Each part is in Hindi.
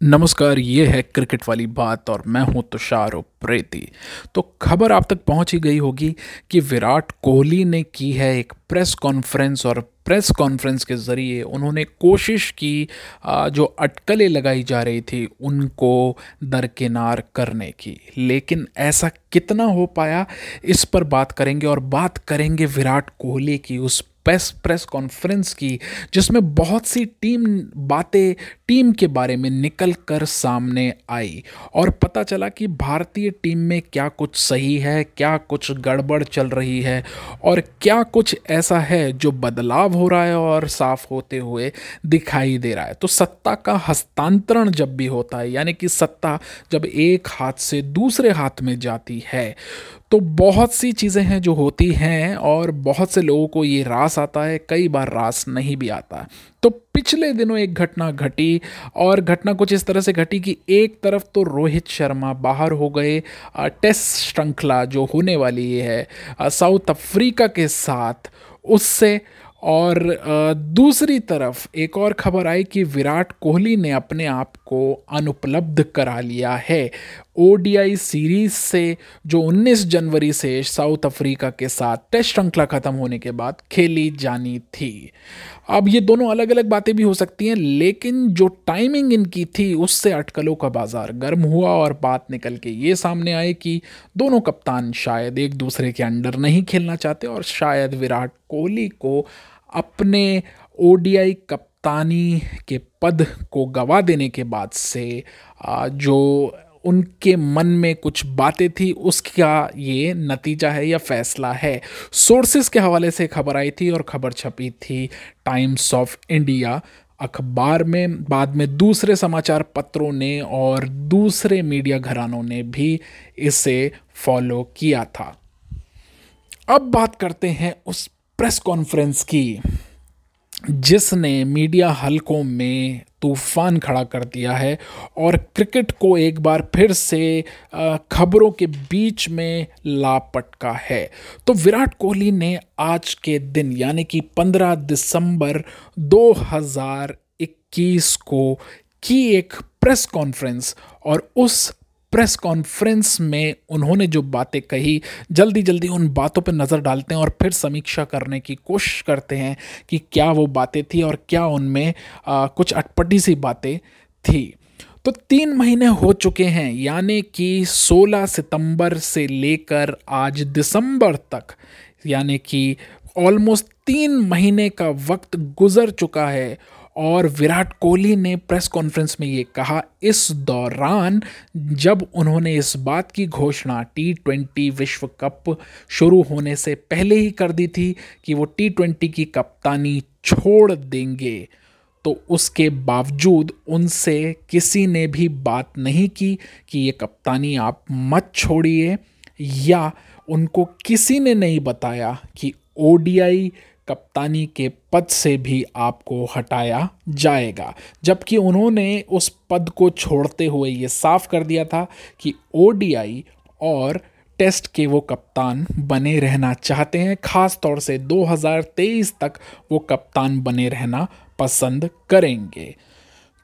नमस्कार, ये है क्रिकेट वाली बात और मैं हूँ तुषार उप्रेती। तो खबर आप तक पहुँच ही गई होगी कि विराट कोहली ने की है एक प्रेस कॉन्फ्रेंस और प्रेस कॉन्फ्रेंस के ज़रिए उन्होंने कोशिश की जो अटकलें लगाई जा रही थी उनको दरकिनार करने की। लेकिन ऐसा कितना हो पाया, इस पर बात करेंगे और बात करेंगे विराट कोहली की उस प्रेस प्रेस कॉन्फ्रेंस की, जिसमें बहुत सी टीम, बातें टीम के बारे में निकल कर सामने आई। और पता चला कि भारतीय टीम में क्या कुछ सही है, क्या कुछ गड़बड़ चल रही है, और क्या कुछ ऐसा है जो बदलाव हो रहा है और साफ़ होते हुए दिखाई दे रहा है। तो सत्ता का हस्तांतरण जब भी होता है, यानी कि सत्ता जब एक हाथ से दूसरे हाथ में जाती है तो बहुत सी चीज़ें हैं जो होती हैं और बहुत से लोगों को ये रास आता है, कई बार रास नहीं भी आता। तो पिछले दिनों एक घटना घटी और घटना कुछ इस तरह से घटी कि एक तरफ़ तो रोहित शर्मा बाहर हो गए टेस्ट श्रृंखला जो होने वाली है साउथ अफ्रीका के साथ, उससे और दूसरी तरफ़ एक और खबर आई कि विराट कोहली ने अपने आप को अनुपलब्ध करा लिया है। ओडीआई सीरीज़ से जो 19 जनवरी से साउथ अफ्रीका के साथ टेस्ट श्रृंखला खत्म होने के बाद खेली जानी थी। अब ये दोनों अलग अलग बातें भी हो सकती हैं, लेकिन जो टाइमिंग इनकी थी, उससे अटकलों का बाज़ार गर्म हुआ और बात निकल के ये सामने आए कि दोनों कप्तान शायद एक दूसरे के अंडर नहीं खेलना चाहते और शायद विराट कोहली को अपने ओडीआई कप्तानी के पद को गवा देने के बाद से जो उनके मन में कुछ बातें थी, उसका ये नतीजा है, या फैसला है। सोर्सेस के हवाले से खबर आई थी और खबर छपी थी टाइम्स ऑफ़ इंडिया अखबार में, बाद में दूसरे समाचार पत्रों ने और दूसरे मीडिया घरानों ने भी इसे फॉलो किया था। अब बात करते हैं उस प्रेस कॉन्फ्रेंस की, जिसने मीडिया हलकों में तूफ़ान खड़ा कर दिया है और क्रिकेट को एक बार फिर से खबरों के बीच में लापटका है। तो विराट कोहली ने आज के दिन, यानी कि 15 दिसंबर 2021 को की एक प्रेस कॉन्फ्रेंस और उस प्रेस कॉन्फ्रेंस में उन्होंने जो बातें कही जल्दी जल्दी उन बातों पर नज़र डालते हैं और फिर समीक्षा करने की कोशिश करते हैं कि क्या वो बातें थी और क्या उनमें आ, कुछ अटपटी सी बातें थी। तो तीन महीने हो चुके हैं यानी कि 16 सितंबर से लेकर आज दिसंबर तक यानी कि ऑलमोस्ट तीन महीने का वक्त गुजर चुका है और विराट कोहली ने प्रेस कॉन्फ्रेंस में ये कहा, इस दौरान जब उन्होंने इस बात की घोषणा टी ट्वेंटी विश्व कप शुरू होने से पहले ही कर दी थी कि वो टी ट्वेंटी की कप्तानी छोड़ देंगे तो उसके बावजूद उनसे किसी ने भी बात नहीं की कि ये कप्तानी आप मत छोड़िए या उनको किसी ने नहीं बताया कि ओडीआई कप्तानी के पद से भी आपको हटाया जाएगा। जबकि उन्होंने उस पद को छोड़ते हुए ये साफ़ कर दिया था कि ओडीआई और टेस्ट के वो कप्तान बने रहना चाहते हैं। ख़ास तौर से 2023 तक वो कप्तान बने रहना पसंद करेंगे।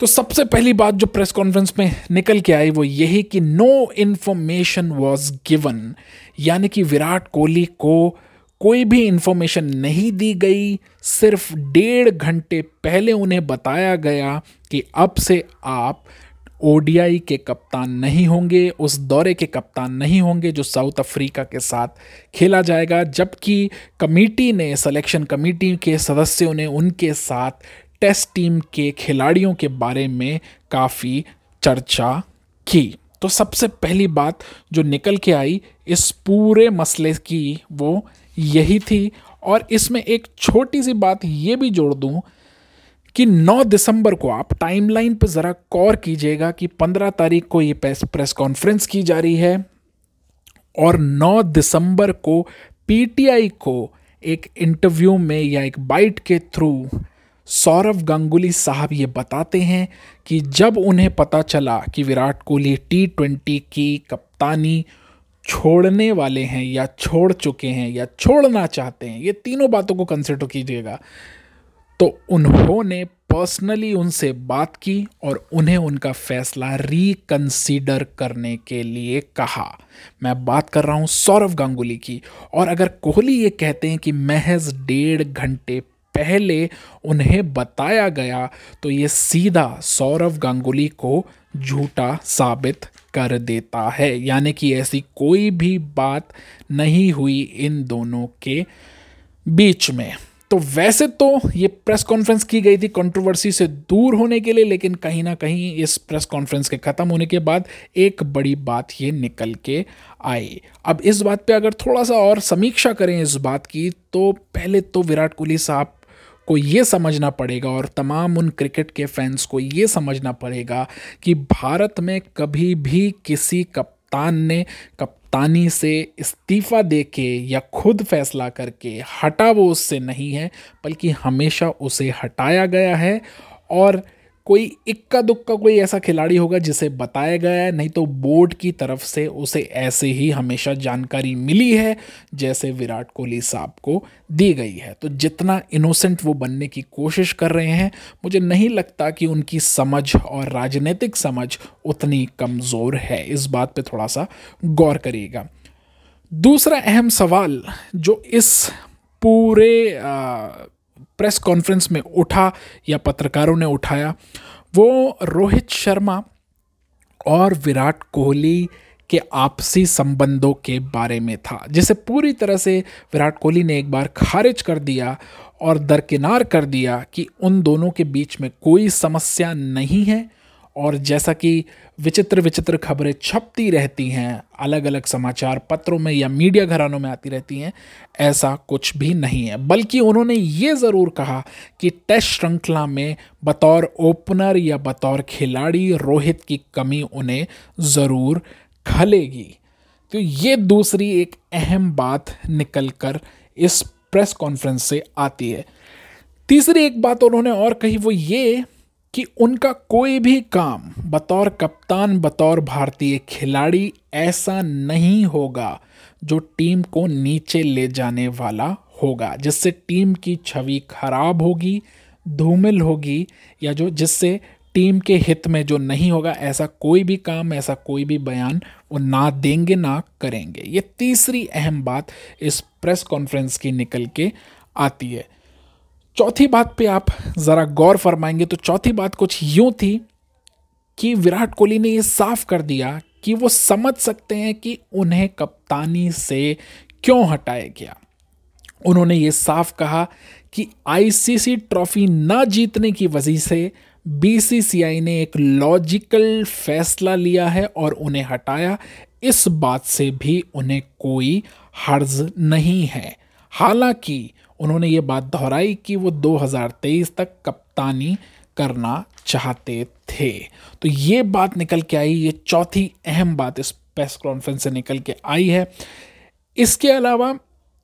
तो सबसे पहली बात जो प्रेस कॉन्फ्रेंस में निकल के आई वो यही कि नो इन्फॉर्मेशन वॉज़ गिवन यानी कि विराट कोहली को कोई भी इन्फॉर्मेशन नहीं दी गई, सिर्फ़ डेढ़ घंटे पहले उन्हें बताया गया कि अब से आप ओडीआई के कप्तान नहीं होंगे, उस दौरे के कप्तान नहीं होंगे जो साउथ अफ्रीका के साथ खेला जाएगा, जबकि कमेटी ने सिलेक्शन कमेटी के सदस्यों ने उनके साथ टेस्ट टीम के खिलाड़ियों के बारे में काफ़ी चर्चा की। तो सबसे पहली बात जो निकल के आई, इस पूरे मसले की वो यही थी। और इसमें एक छोटी सी बात ये भी जोड़ दूँ कि 9 दिसंबर को आप टाइमलाइन पर ज़रा गौर कीजिएगा कि 15 तारीख को ये प्रेस प्रेस कॉन्फ्रेंस की जा रही है और 9 दिसंबर को पीटीआई को एक इंटरव्यू में या एक बाइट के थ्रू सौरव गांगुली साहब ये बताते हैं कि जब उन्हें पता चला कि विराट कोहली टी ट्वेंटी की कप्तानी छोड़ने वाले हैं या छोड़ चुके हैं या छोड़ना चाहते हैं, ये तीनों बातों को कंसिडर कीजिएगा। तो उन्होंने पर्सनली उनसे बात की और उन्हें उनका फैसला रिकंसीडर करने के लिए कहा। मैं बात कर रहा हूँ सौरव गांगुली की और अगर कोहली ये कहते हैं कि महज डेढ़ घंटे पहले उन्हें बताया गया तो ये सीधा सौरव गांगुली को झूठा साबित कर देता है। यानी कि ऐसी कोई भी बात नहीं हुई इन दोनों के बीच में। तो वैसे तो ये प्रेस कॉन्फ्रेंस की गई थी कंट्रोवर्सी से दूर होने के लिए, लेकिन कहीं ना कहीं इस प्रेस कॉन्फ्रेंस के ख़त्म होने के बाद एक बड़ी बात ये निकल के आई। अब इस बात पे अगर थोड़ा सा और समीक्षा करें इस बात की तो पहले तो विराट कोहली साहब को ये समझना पड़ेगा और तमाम उन क्रिकेट के फैंस को ये समझना पड़ेगा कि भारत में कभी भी किसी कप्तान ने कप्तानी से इस्तीफ़ा दे के या खुद फैसला करके हटा वो उससे नहीं है, बल्कि हमेशा उसे हटाया गया है और कोई इक्का दुक्का कोई ऐसा खिलाड़ी होगा जिसे बताया गया है नहीं तो बोर्ड की तरफ़ से उसे ऐसे ही हमेशा जानकारी मिली है जैसे विराट कोहली साहब को दी गई है। तो जितना इनोसेंट वो बनने की कोशिश कर रहे हैं मुझे नहीं लगता कि उनकी समझ और राजनीतिक समझ उतनी कमज़ोर है। इस बात पे थोड़ा सा गौर करिएगा। दूसरा अहम सवाल जो इस पूरे आ, प्रेस कॉन्फ्रेंस में उठा या पत्रकारों ने उठाया, वो रोहित शर्मा और विराट कोहली के आपसी संबंधों के बारे में था, जिसे पूरी तरह से विराट कोहली ने एक बार खारिज कर दिया और दरकिनार कर दिया कि उन दोनों के बीच में कोई समस्या नहीं है। और जैसा कि विचित्र विचित्र खबरें छपती रहती हैं अलग अलग समाचार पत्रों में या मीडिया घरानों में आती रहती हैं, ऐसा कुछ भी नहीं है। बल्कि उन्होंने ये ज़रूर कहा कि टेस्ट श्रृंखला में बतौर ओपनर या बतौर खिलाड़ी रोहित की कमी उन्हें ज़रूर खलेगी। तो ये दूसरी एक अहम बात निकल कर इस प्रेस कॉन्फ्रेंस से आती है। तीसरी एक बात उन्होंने और कही, वो ये कि उनका कोई भी काम बतौर कप्तान, बतौर भारतीय खिलाड़ी ऐसा नहीं होगा जो टीम को नीचे ले जाने वाला होगा, जिससे टीम की छवि खराब होगी, धूमिल होगी, या जो जिससे टीम के हित में जो नहीं होगा, ऐसा कोई भी काम, ऐसा कोई भी बयान वो ना देंगे, ना करेंगे। ये तीसरी अहम बात इस प्रेस कॉन्फ्रेंस की निकल के आती है। चौथी बात पे आप ज़रा गौर फरमाएँगे तो चौथी बात कुछ यूँ थी कि विराट कोहली ने ये साफ़ कर दिया कि वो समझ सकते हैं कि उन्हें कप्तानी से क्यों हटाया गया। उन्होंने ये साफ़ कहा कि आईसीसी ट्रॉफी ना जीतने की वजह से बीसीसीआई ने एक लॉजिकल फैसला लिया है और उन्हें हटाया। इस बात से भी उन्हें कोई हर्ज नहीं है। हालाँकि उन्होंने ये बात दोहराई कि वो 2023 तक कप्तानी करना चाहते थे। तो ये बात निकल के आई, ये चौथी अहम बात इस प्रेस कॉन्फ्रेंस से निकल के आई है। इसके अलावा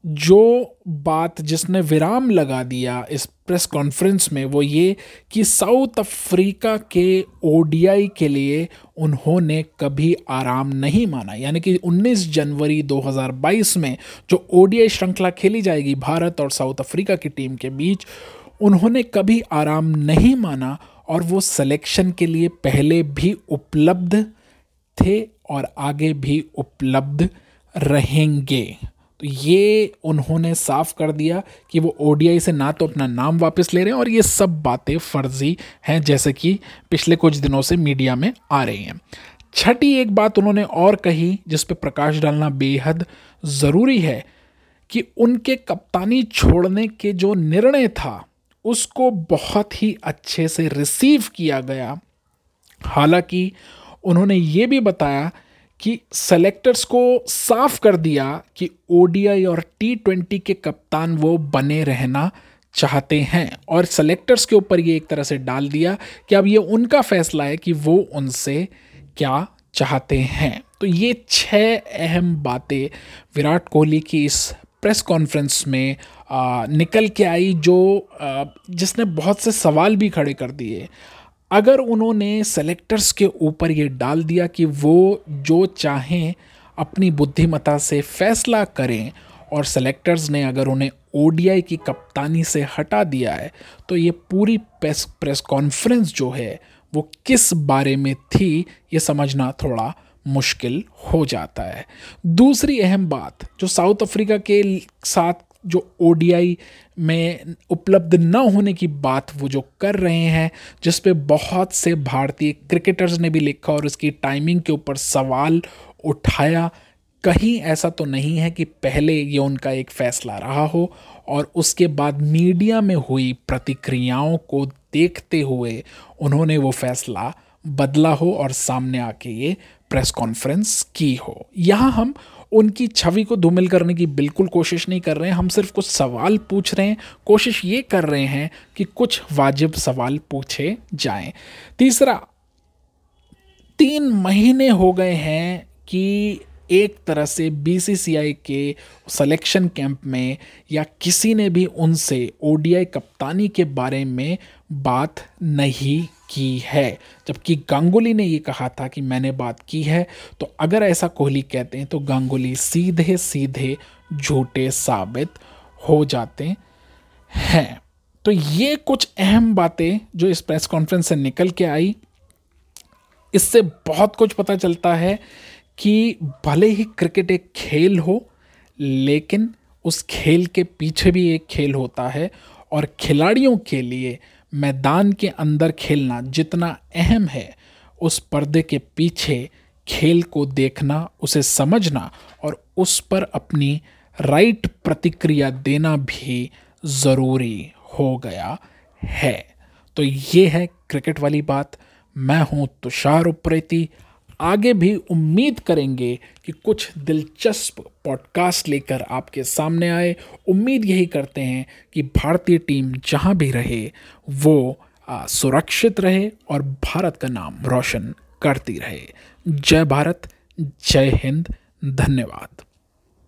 जो बात जिसने विराम लगा दिया इस प्रेस कॉन्फ्रेंस में, वो ये कि साउथ अफ्रीका के ओडीआई के लिए उन्होंने कभी आराम नहीं माना। यानी कि 19 जनवरी 2022 में जो ओडीआई श्रृंखला खेली जाएगी भारत और साउथ अफ्रीका की टीम के बीच, उन्होंने कभी आराम नहीं माना और वो सिलेक्शन के लिए पहले भी उपलब्ध थे और आगे भी उपलब्ध रहेंगे। तो ये उन्होंने साफ़ कर दिया कि वो ओडीआई से ना तो अपना नाम वापस ले रहे हैं और ये सब बातें फर्जी हैं, जैसे कि पिछले कुछ दिनों से मीडिया में आ रही हैं। छठी एक बात उन्होंने और कही, जिस पर प्रकाश डालना बेहद ज़रूरी है, कि उनके कप्तानी छोड़ने के जो निर्णय था, उसको बहुत ही अच्छे से रिसीव किया गया। हालाँकि उन्होंने ये भी बताया कि सेलेक्टर्स को साफ़ कर दिया कि ओडीआई और टी ट्वेंटी के कप्तान वो बने रहना चाहते हैं। और सेलेक्टर्स के ऊपर ये एक तरह से डाल दिया कि अब ये उनका फैसला है कि वो उनसे क्या चाहते हैं। तो ये छह अहम बातें विराट कोहली की इस प्रेस कॉन्फ्रेंस में आ, निकल के आई जो आ, जिसने बहुत से सवाल भी खड़े कर दिए। अगर उन्होंने सेलेक्टर्स के ऊपर ये डाल दिया कि वो जो चाहें अपनी बुद्धिमता से फैसला करें और सेलेक्टर्स ने अगर उन्हें ओडीआई की कप्तानी से हटा दिया है तो ये पूरी प्रेस प्रेस कॉन्फ्रेंस जो है, वो किस बारे में थी, ये समझना थोड़ा मुश्किल हो जाता है। दूसरी अहम बात, जो साउथ अफ्रीका के साथ जो ओडीआई में उपलब्ध न होने की बात वो जो कर रहे हैं, जिस पे बहुत से भारतीय क्रिकेटर्स ने भी लिखा और उसकी टाइमिंग के ऊपर सवाल उठाया, कहीं ऐसा तो नहीं है कि पहले ये उनका एक फैसला रहा हो और उसके बाद मीडिया में हुई प्रतिक्रियाओं को देखते हुए उन्होंने वो फैसला बदला हो और सामने आके ये प्रेस कॉन्फ्रेंस की हो। यहाँ हम उनकी छवि को धूमिल करने की बिल्कुल कोशिश नहीं कर रहे हैं। हम सिर्फ़ कुछ सवाल पूछ रहे हैं। कोशिश ये कर रहे हैं कि कुछ वाजिब सवाल पूछे जाएँ। तीसरा, तीन महीने हो गए हैं कि एक तरह से बीसीसीआई के सिलेक्शन कैंप में या किसी ने भी उनसे ओडीआई कप्तानी के बारे में बात नहीं की है। जबकि गांगुली ने ये कहा था कि मैंने बात की है तो अगर ऐसा कोहली कहते हैं तो गांगुली सीधे सीधे झूठे साबित हो जाते हैं। तो ये कुछ अहम बातें जो इस प्रेस कॉन्फ्रेंस से निकल के आई। इससे बहुत कुछ पता चलता है कि भले ही क्रिकेट एक खेल हो, लेकिन उस खेल के पीछे भी एक खेल होता है, और खिलाड़ियों के लिए मैदान के अंदर खेलना जितना अहम है, उस पर्दे के पीछे खेल को देखना, उसे समझना और उस पर अपनी राइट प्रतिक्रिया देना भी ज़रूरी हो गया है। तो ये है क्रिकेट वाली बात। मैं हूँ तुषार उप्रेती। आगे भी उम्मीद करेंगे कि कुछ दिलचस्प पॉडकास्ट लेकर आपके सामने आए। उम्मीद यही करते हैं कि भारतीय टीम जहाँ भी रहे, वो सुरक्षित रहे और भारत का नाम रोशन करती रहे। जय भारत, जय हिंद, धन्यवाद।